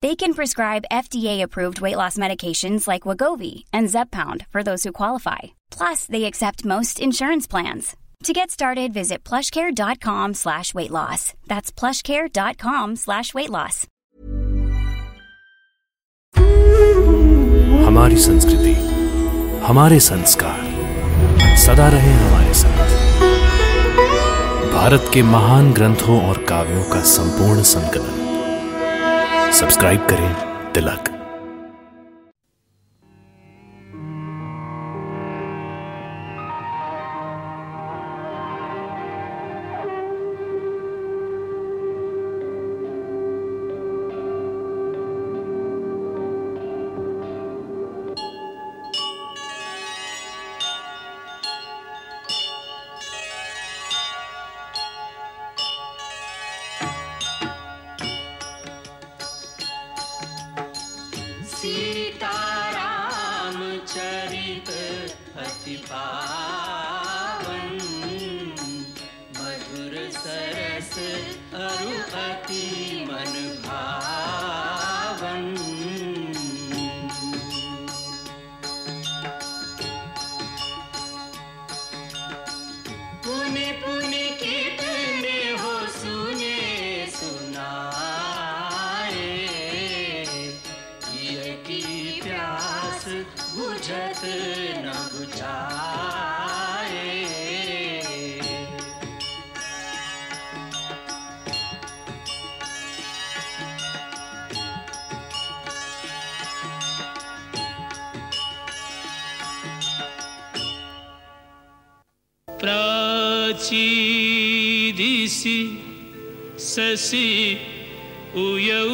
They can prescribe FDA-approved weight loss medications like Wagovi and Zepbound for those who qualify. Plus, they accept most insurance plans. To get started, visit plushcare.com slash weight loss. That's plushcare.com slash weight loss. हमारी संस्कृति हमारे संस्कार सदा रहे हमारे साथ भारत के महान ग्रंथों और काव्यों का संपूर्ण संकलन सब्सक्राइब करें तिलक। सीतारामचरित अति पावन शशि उयौ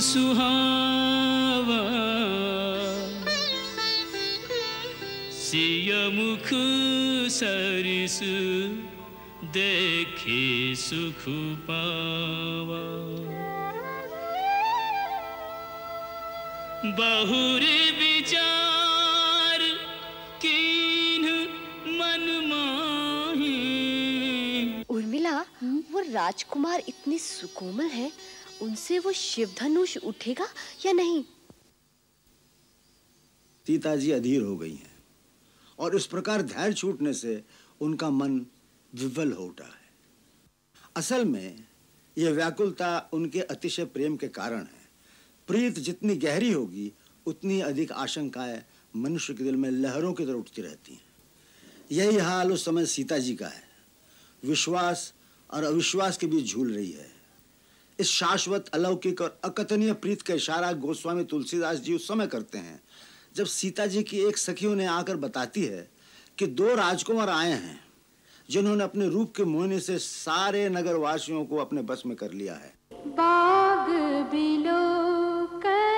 सुहावा। सिय मुख सरिस देखे सुख पावा। बहुरी विचार राजकुमार इतने सुकोमल हैं, उनसे वो शिव धनुष उठेगा या नहीं? सीता जी अधीर हो गई हैं और इस प्रकार धैर्य छूटने से उनका मन विवल हो उठा है। असल में यह व्याकुलता उनके अतिशय प्रेम के कारण है। प्रीत जितनी गहरी होगी, उतनी अधिक आशंकाएँ मनुष्य के दिल में लहरों की तरह उठती रहती हैं। यही हाल उस समय सीता जी का है। विश्वास और अविश्वास के बीच झूल रही है। इस शाश्वत, अलौकिक और अकथनीय प्रीत का इशारा गोस्वामी तुलसीदास जी उस समय करते हैं, जब सीता जी की एक सखी उन्हें आकर बताती है कि दो राजकुमार आए हैं, जिन्होंने अपने रूप के मोहने से सारे नगर वासियों को अपने बस में कर लिया है। बाग बिलोकन राजकुंवर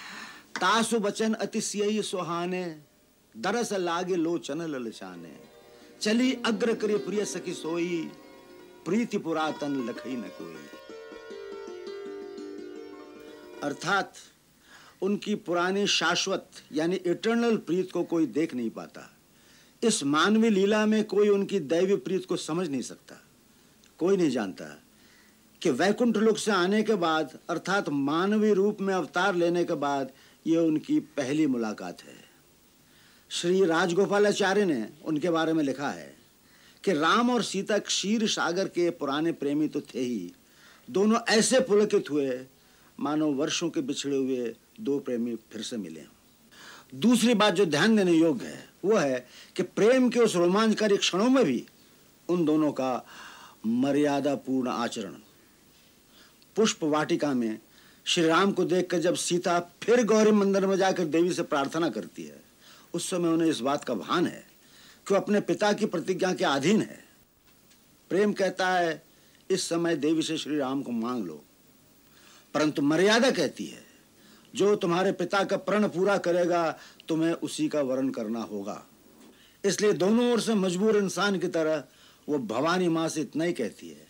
तासु बचन अतिशय सुहाने, दरस लागे लोचन ललचाने। चली अग्र करे प्रिय सखी सोई, प्रीति पुरातन लखई न कोई। अर्थात उनकी पुरानी शाश्वत, यानी इटर्नल प्रीत को कोई देख नहीं पाता। इस मानवीय लीला में कोई उनकी दैवी प्रीत को समझ नहीं सकता। कोई नहीं जानता कि वैकुंठ लोक से आने के बाद, अर्थात मानवीय रूप में अवतार लेने के बाद ये उनकी पहली मुलाकात है। श्री राजगोपालाचार्य ने उनके बारे में लिखा है कि राम और सीता क्षीर सागर के पुराने प्रेमी तो थे ही। दोनों ऐसे पुलकित हुए मानो वर्षों के बिछड़े हुए दो प्रेमी फिर से मिले। दूसरी बात जो ध्यान देने योग्य है, वो है कि प्रेम के उस रोमांचकारी क्षणों में भी उन दोनों का मर्यादा पूर्ण आचरण। पुष्प वाटिका में श्री राम को देखकर जब सीता फिर गौरी मंदिर में जाकर देवी से प्रार्थना करती है, उस समय उन्हें इस बात का भान है कि वो अपने पिता की प्रतिज्ञा के अधीन है। प्रेम कहता है, इस समय देवी से श्री राम को मांग लो। परंतु मर्यादा कहती है, जो तुम्हारे पिता का प्रण पूरा करेगा, तुम्हें उसी का वर्ण करना होगा। इसलिए दोनों ओर से मजबूर इंसान की तरह वो भवानी माँ से इतना ही कहती है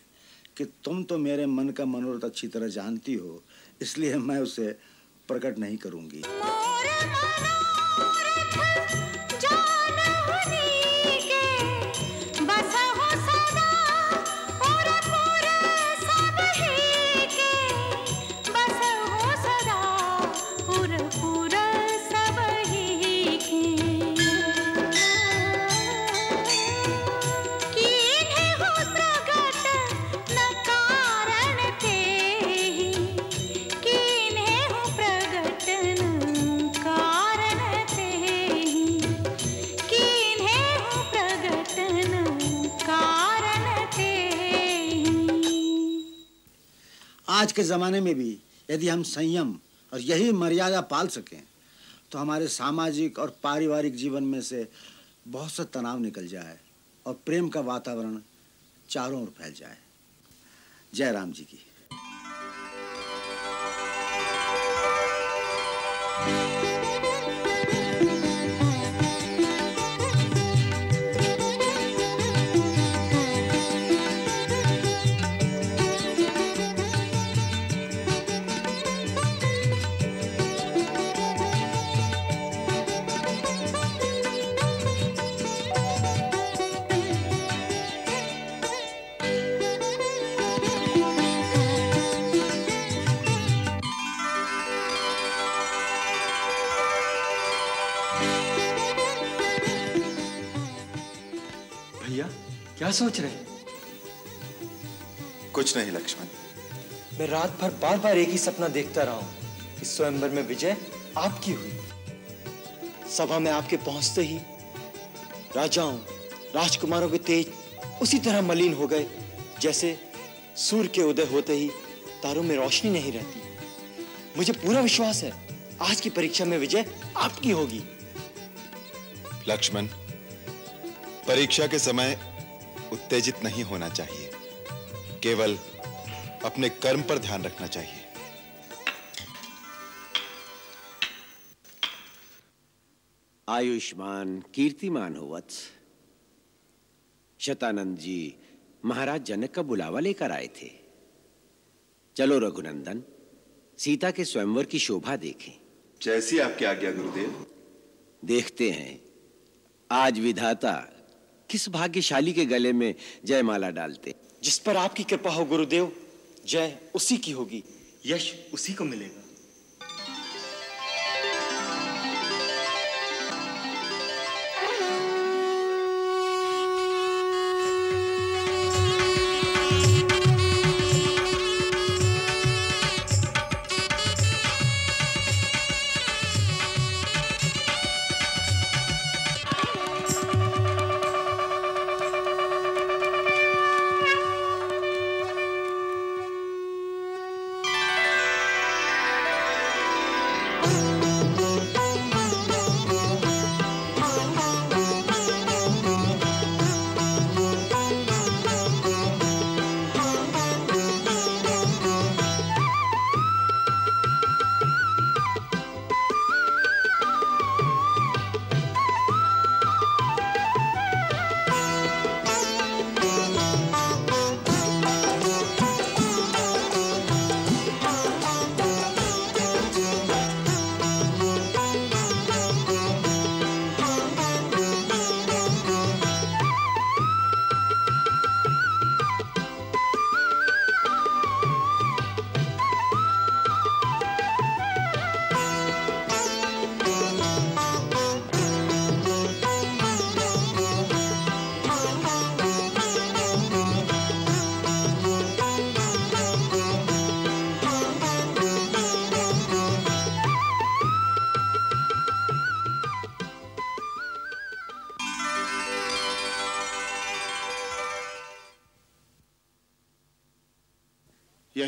कि तुम तो मेरे मन का मनोरथ अच्छी तरह जानती हो इसलिए मैं उसे प्रकट नहीं करूँगी। आज के ज़माने में भी यदि हम संयम और यही मर्यादा पाल सकें तो हमारे सामाजिक और पारिवारिक जीवन में से बहुत सा तनाव निकल जाए और प्रेम का वातावरण चारों ओर फैल जाए। जय राम जी की। सोच रहे हैं? कुछ नहीं लक्ष्मण। मैं रात भर बार बार एक ही सपना देखता रहा हूँ कि स्वयंवर में विजय आपकी हुई। सभा में आपके पहुँचते ही राजाओं राजकुमारों के तेज उसी तरह मलिन हो गए जैसे सूर्य के उदय होते ही तारों में रोशनी नहीं रहती। मुझे पूरा विश्वास है आज की परीक्षा में विजय आपकी होगी। लक्ष्मण परीक्षा के समय उत्तेजित नहीं होना चाहिए। केवल अपने कर्म पर ध्यान रखना चाहिए। आयुष्मान कीर्तिमान हो वत्स। शतानंद जी महाराज जनक का बुलावा लेकर आए थे। चलो रघुनंदन सीता के स्वयंवर की शोभा देखें। जैसी आपकी आज्ञा गुरुदेव। देखते हैं। आज विधाता किस भाग्यशाली के गले में जयमाला डालते? जिस पर आपकी कृपा हो, गुरुदेव, जय उसी की होगी, यश उसी को मिलेगा।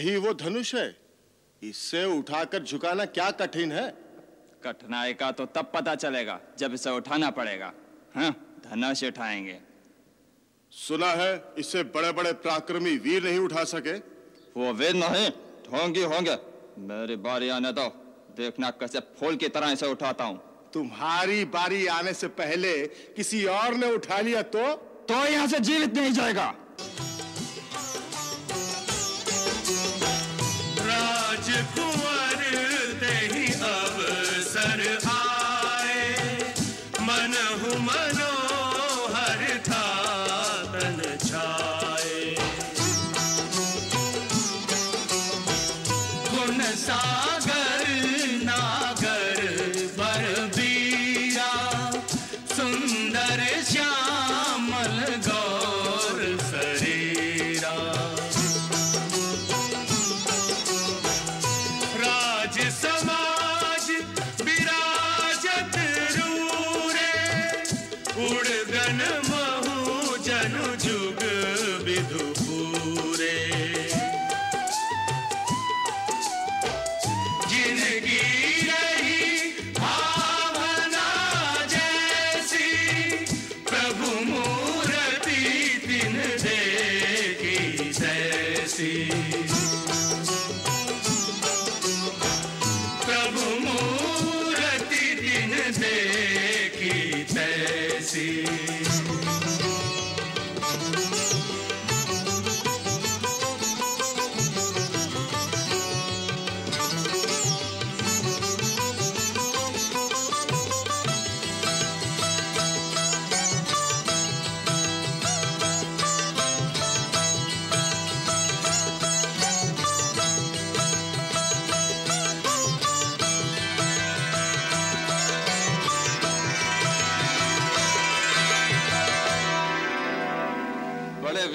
यही वो धनुष है। इससे उठाकर झुकाना क्या कठिन है? कठिनाई का तो तब पता चलेगा जब इसे उठाना पड़ेगा। हाँ धनुष उठाएँगे। सुना है इससे बड़े बड़े पराक्रमी वीर नहीं उठा सके? वो वीर नहीं ढोंगी होंगे। मेरी बारी आने दो। देखना कैसे फूल की तरह इसे उठाता हूँ। तुम्हारी बारी आने से पहले किसी और ने उठा लिया तो? तो यहाँ से जीवित नहीं जाएगा।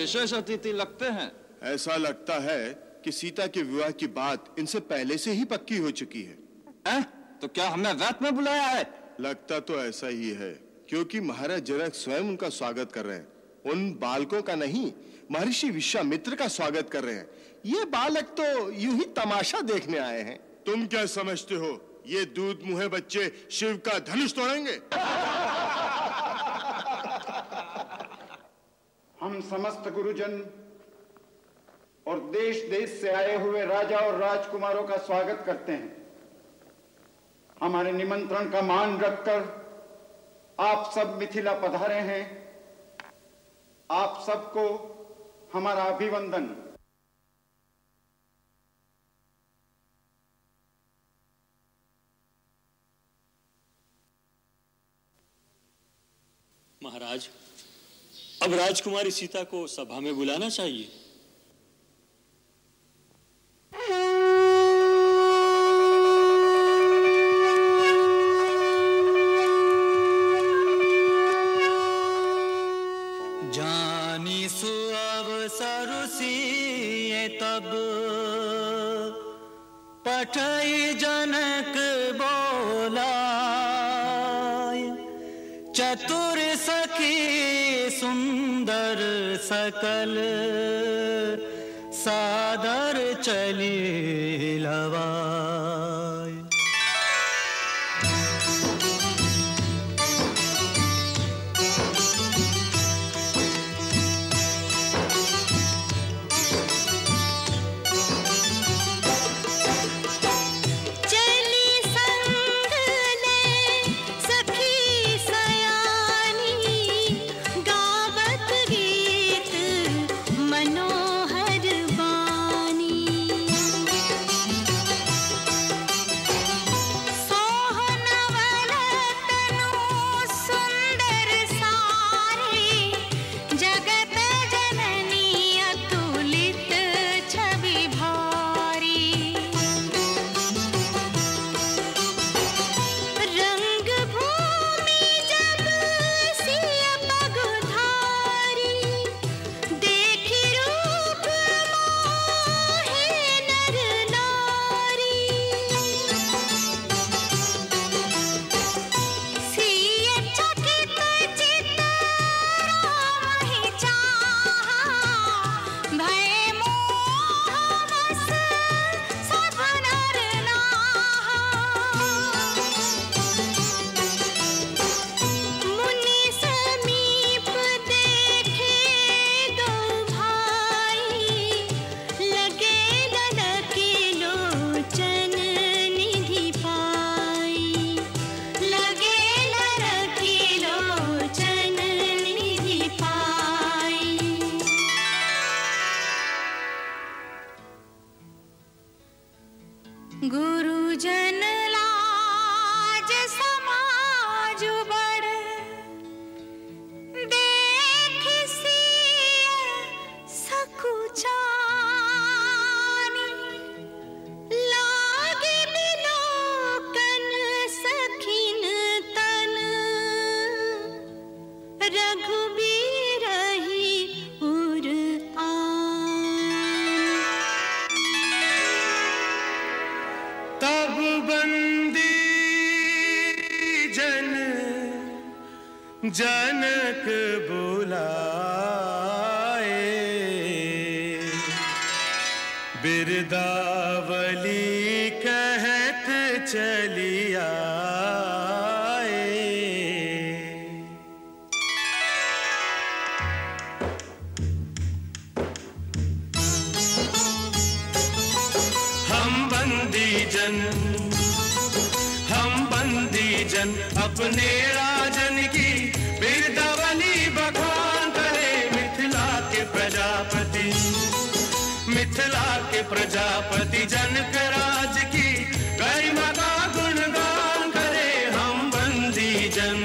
विशेष अतिथि लगते हैं। ऐसा लगता है कि सीता के विवाह की बात इनसे पहले से ही पक्की हो चुकी है। ए? तो क्या हमें वैत में बुलाया है? लगता तो ऐसा ही है क्योंकि महाराज जनक स्वयं उनका स्वागत कर रहे हैं। उन बालकों का नहीं महर्षि विश्वामित्र का स्वागत कर रहे हैं। ये बालक तो यूँ ही तमाशा देखने आए हैं। तुम क्या समझते हो? ये दूध मुहे बच्चे शिव का धनुष तोड़ेंगे? हम समस्त गुरुजन और देश देश से आए हुए राजा और राजकुमारों का स्वागत करते हैं। हमारे निमंत्रण का मान रखकर आप सब मिथिला पधारे हैं। आप सबको हमारा अभिवंदन महाराज अब राजकुमारी सीता को सभा में बुलाना चाहिए। जानी सुअवसर सिए तब, पठई जनक बोला चतुर सकल सादर चली लवाय जन। हम बंदी जन, अपने राजन की बिरदावली भगवान करे मिथिला के प्रजापति। मिथिला के प्रजापति जनक राज की गरिमा का गुणगान करे हम बंदी जन।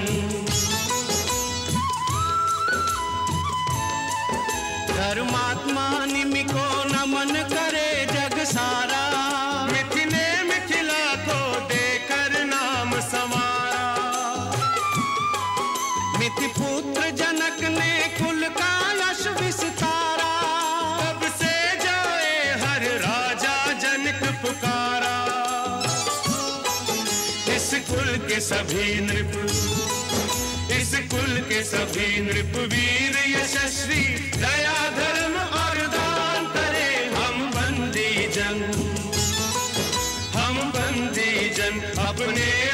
धर्मात्मा निमिको नमन करे जग सारा। के सभी नृप। इस कुल के सभी नृप वीर यशस्वी दया धर्म और दान करे हम बंदी जन। हम बंदी जन, अपने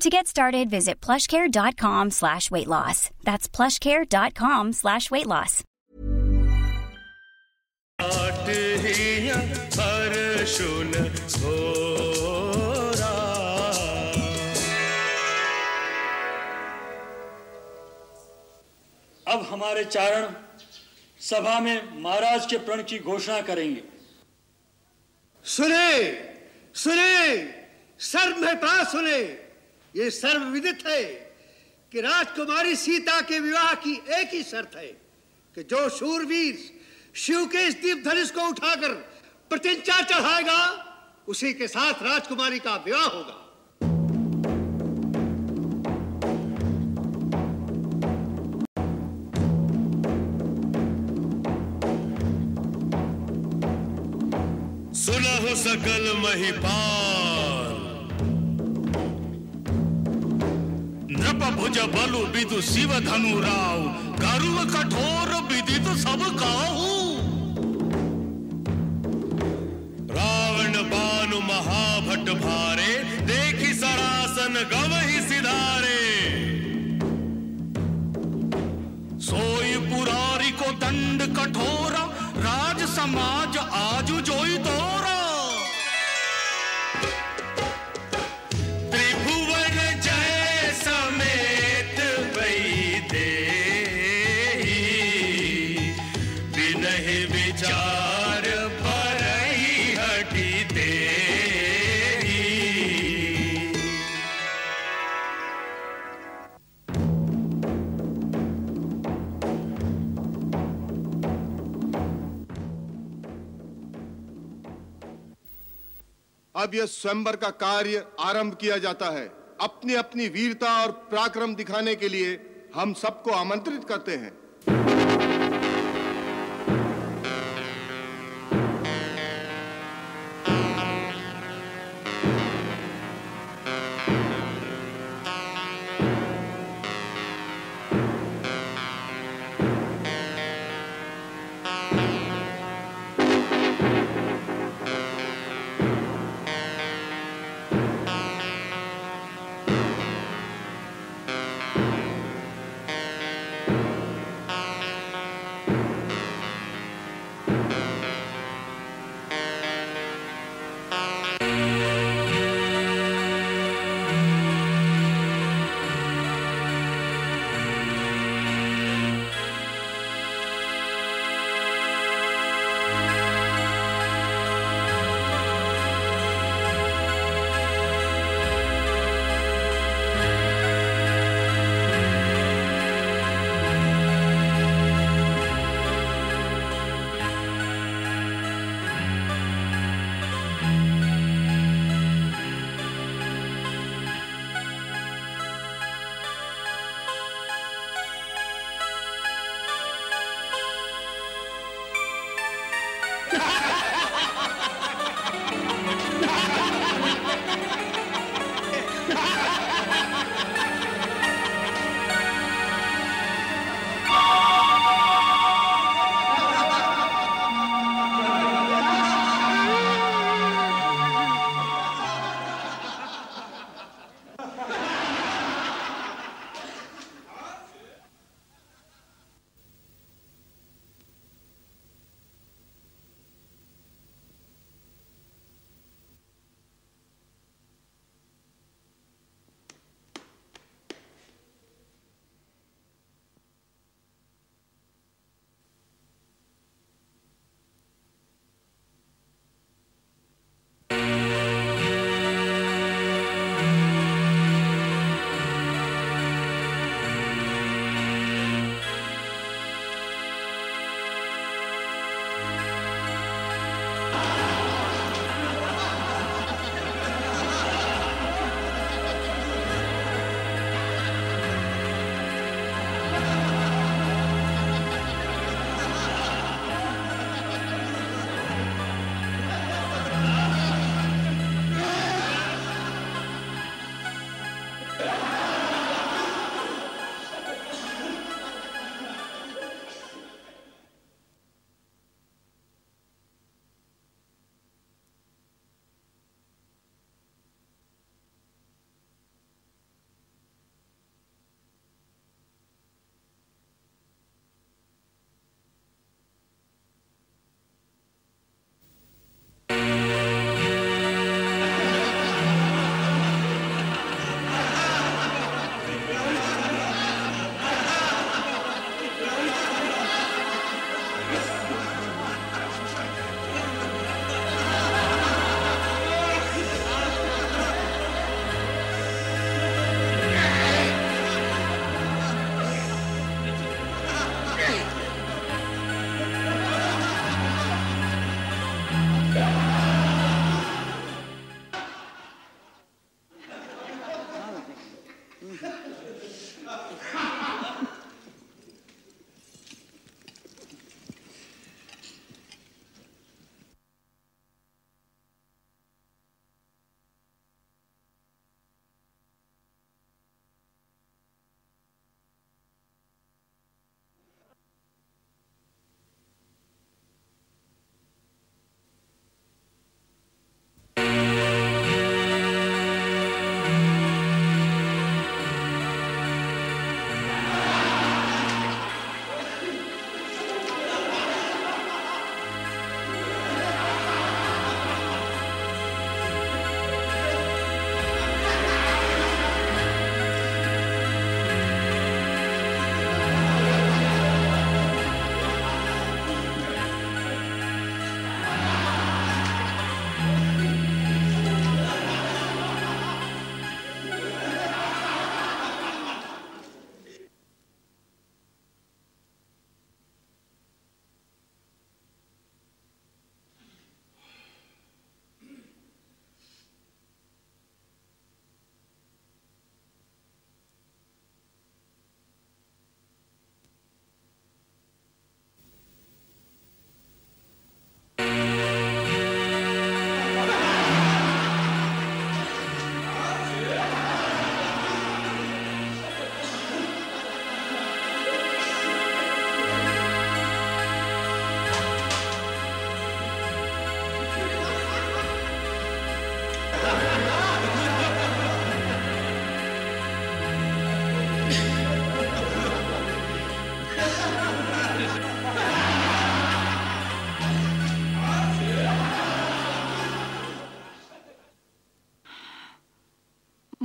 To get started, visit plushcare.com slash weight loss. That's plushcare.com slash weight loss. आट हिया हर्षुन घोरा अब हमारे चारण सभा में महाराज के प्रण की घोषणा करेंगे सुने सुने सर्व मेहता सुने ये सर्व विदित है कि राजकुमारी सीता के विवाह की एक ही शर्त है कि जो शूरवीर शिव के इस दीप धनुष को उठाकर प्रतिज्ञा चढ़ाएगा, उसी के साथ राजकुमारी का विवाह होगा। सुलह सकल महिपाल भुज बलु विदु शिव धनु राव। गरुव कठोर विदित सब काहू। रावण बानु महाभट भारे, देखी सरासन गवही सिधारे। सोई पुरारी को दंड कठोरा, राज समाज अब यह स्वयंवर का कार्य आरंभ किया जाता है। अपनी अपनी वीरता और पराक्रम दिखाने के लिए हम सबको आमंत्रित करते हैं।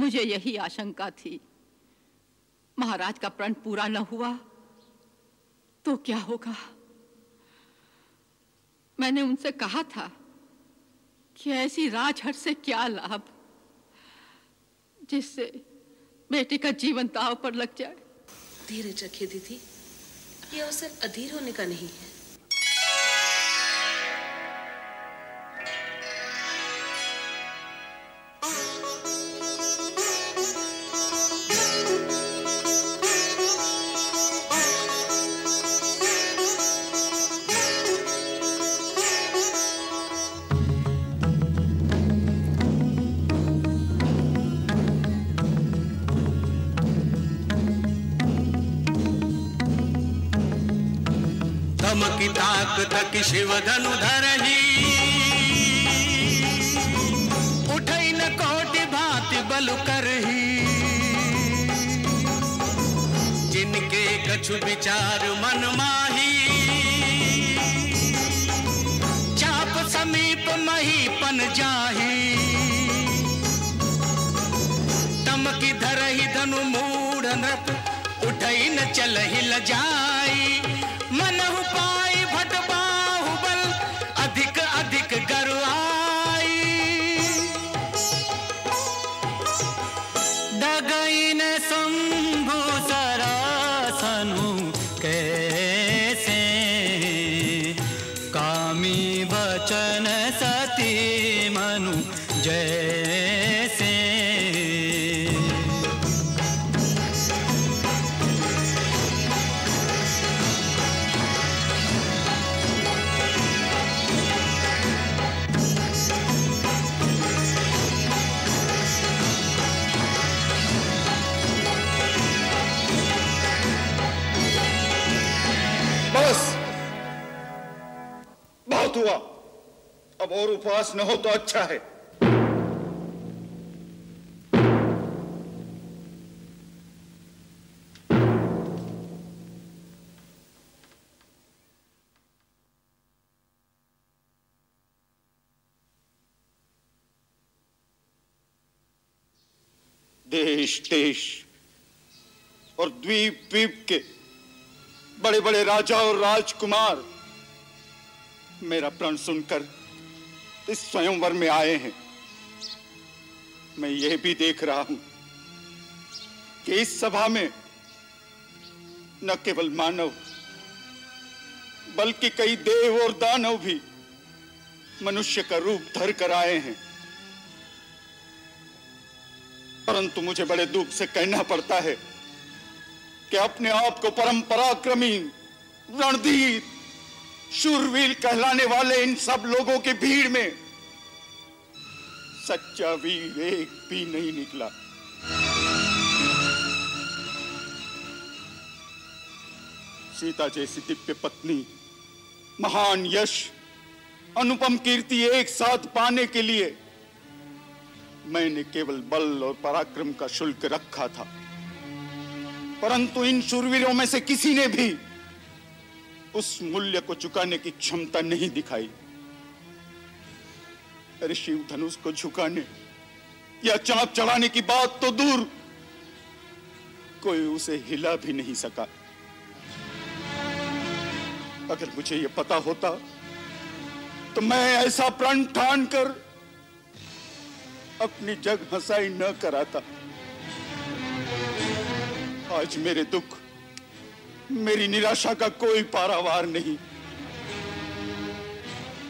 मुझे यही आशंका थी। महाराज का प्रण पूरा न हुआ तो क्या होगा? मैंने उनसे कहा था कि ऐसी राजहट से क्या लाभ जिससे बेटे का जीवन दाव पर लग जाए। धीरे रखिए दीदी, ये अवसर अधीर होने का नहीं है। धमकी ताक तक शिव धनु धरही उठई न कोटि भांति बलु करही जिनके कछु विचार मन माही। चाप समीप मही पन जाही तमकी धरही धनु मूढ़ नृप उठई न ल हुआ। अब और उपवास न हो तो अच्छा है। देश देश और द्वीप द्वीप के बड़े बड़े राजा और राजकुमार मेरा प्रण सुनकर इस स्वयंवर में आए हैं। मैं यह भी देख रहा हूँ कि इस सभा में न केवल मानव, बल्कि कई देव और दानव भी मनुष्य का रूप धर कर आए हैं। परंतु मुझे बड़े दुख से कहना पड़ता है कि अपने आप को परम पराक्रमी रणधीर शूरवीर कहलाने वाले इन सब लोगों की भीड़ में सच्चा वीर एक भी नहीं निकला। सीता जैसी दिव्य पत्नी, महान यश, अनुपम कीर्ति एक साथ पाने के लिए मैंने केवल बल और पराक्रम का शुल्क रखा था, परंतु इन शूरवीरों में से किसी ने भी उस मूल्य को चुकाने की क्षमता नहीं दिखाई। अरे शिव धनुष को झुकाने या चाप चढ़ाने की बात तो दूर कोई उसे हिला भी नहीं सका। अगर मुझे यह पता होता तो मैं ऐसा प्रण ठान कर अपनी जग हंसाई न कराता। आज मेरे दुख मेरी निराशा का कोई पारावार नहीं।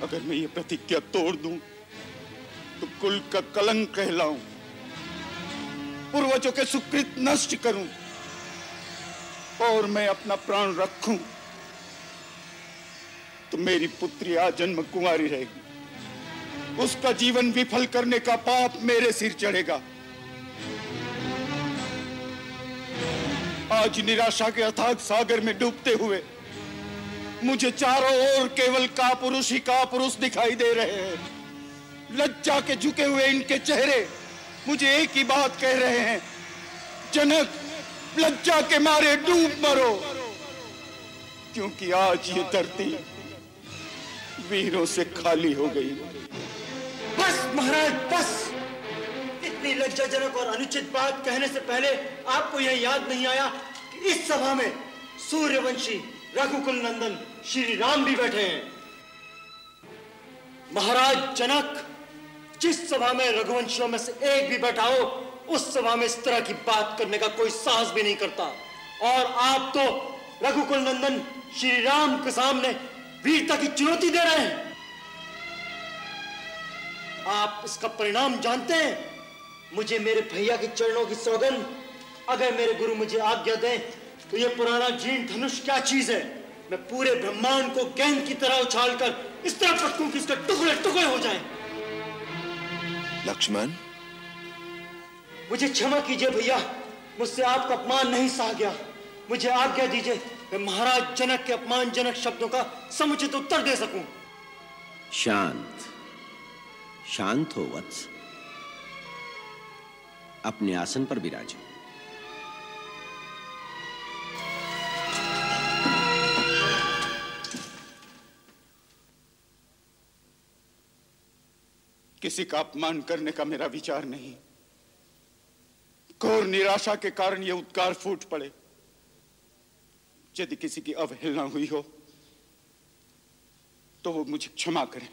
अगर मैं ये प्रतिज्ञा तोड़ दूँ तो कुल का कलंक कहलाऊं, पूर्वजों के सुकृत नष्ट करूँ, और मैं अपना प्राण रखूँ तो मेरी पुत्री आजन्म कुमारी रहेगी। उसका जीवन विफल करने का पाप मेरे सिर चढ़ेगा। आज निराशा के अथाग सागर में डूबते हुए मुझे चारों ओर केवल का पुरुष ही का पुरुष दिखाई दे रहे हैं। लज्जा के झुके हुए इनके चेहरे मुझे एक ही बात कह रहे हैं, जनक, लज्जा के मारे डूब मरो। क्योंकि आज ये धरती वीरों से खाली हो गई। बस महाराज, बस। इतनी लज्जाजनक और अनुचित बात कहने से पहले आपको यह याद नहीं आया कि इस सभा में सूर्यवंशी रघुकुल नंदन श्री राम भी बैठे हैं। महाराज जनक, जिस सभा में रघुवंशियों में से एक भी बैठा हो उस सभा में इस तरह की बात करने का कोई साहस भी नहीं करता। और आप तो रघुकुल नंदन श्री राम के सामने वीरता की चुनौती दे रहे हैं। आप इसका परिणाम जानते हैं? मुझे मेरे भैया के चरणों की सौगंध अगर मेरे गुरु मुझे आज्ञा दें तो ये पुराना जीर्ण धनुष क्या चीज़ है? मैं पूरे ब्रह्मांड को गेंद की तरह उछालकर इस तरह पटकूं कि इसके टुकड़े टुकड़े हो जाएँ। लक्ष्मण। मुझे क्षमा कीजिए भैया मुझसे आपका अपमान नहीं सहा गया। मुझे आज्ञा दीजिए मैं महाराज जनक के अपमानजनक शब्दों का समुचित उत्तर दे सकूँ। शांत। शांत हो वत्स। अपने आसन पर विराजो। किसी का अपमान करने का मेरा विचार नहीं। घोर निराशा के कारण यह उद्गार फूट पड़े। यदि किसी की अवहेलना हुई हो तो वो मुझे क्षमा करें।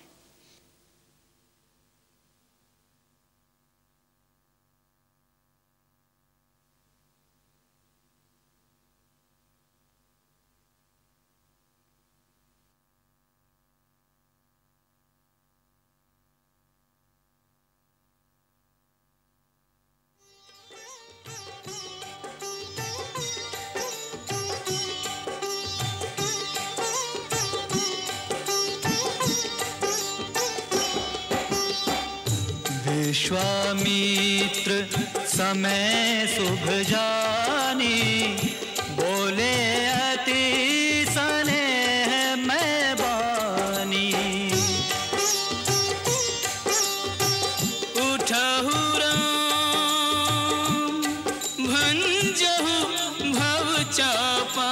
चापा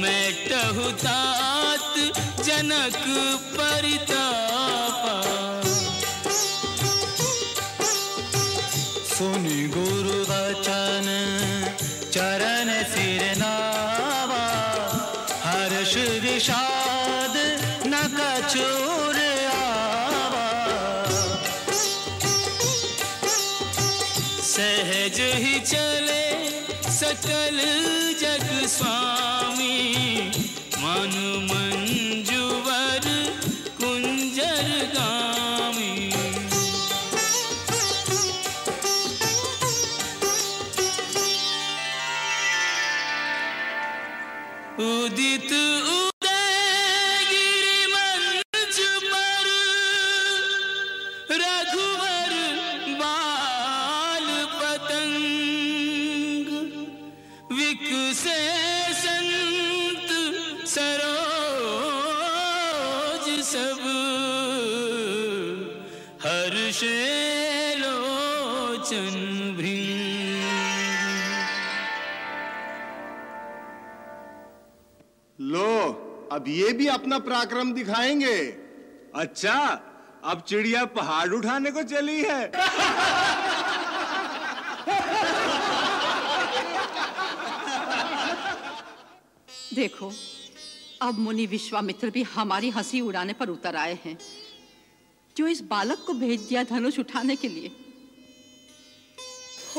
मेटहु तात जनक परितापा। सोनी गुरु सकल जग स्वामी मन मंजुवर लोचन भृंग लो अब ये भी अपना पराक्रम दिखाएँगे। अच्छा अब चिड़िया पहाड़ उठाने को चली है। देखो अब मुनि विश्वामित्र भी हमारी हँसी उड़ाने पर उतर आए हैं। जो इस बालक को भेज दिया धनुष उठाने के लिए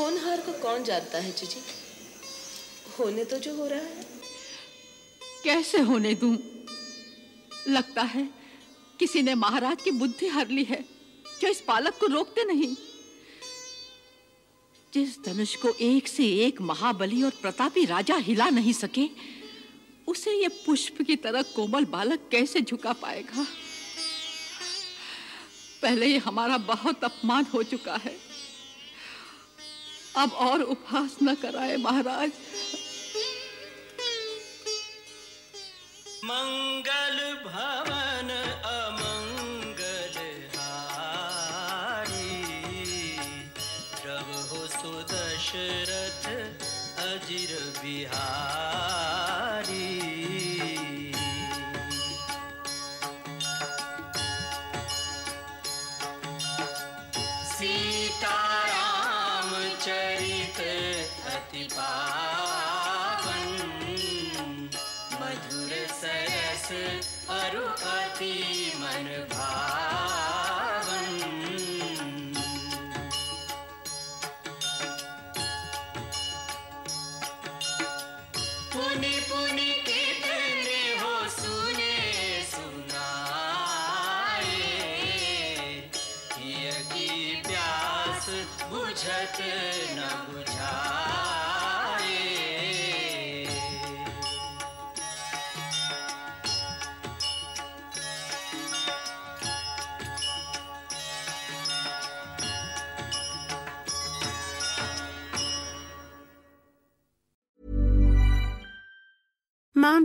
होनहार को कौन जानता है जीजी होने तो जो हो रहा है। कैसे होने दूँ? लगता है किसी ने महाराज की बुद्धि हर ली है, जो इस बालक को रोकते नहीं। जिस धनुष को एक से एक महाबली और प्रतापी राजा हिला नहीं सके, उसे ये पुष्प की तरह कोमल बालक कैसे झुका पाएगा? पहले ही हमारा बहुत अपमान हो चुका है। अब और उपहास न कराए महाराज। मंगल भवन अमंगल हारी। प्रभु सुदशरथ अजीर बिहारी।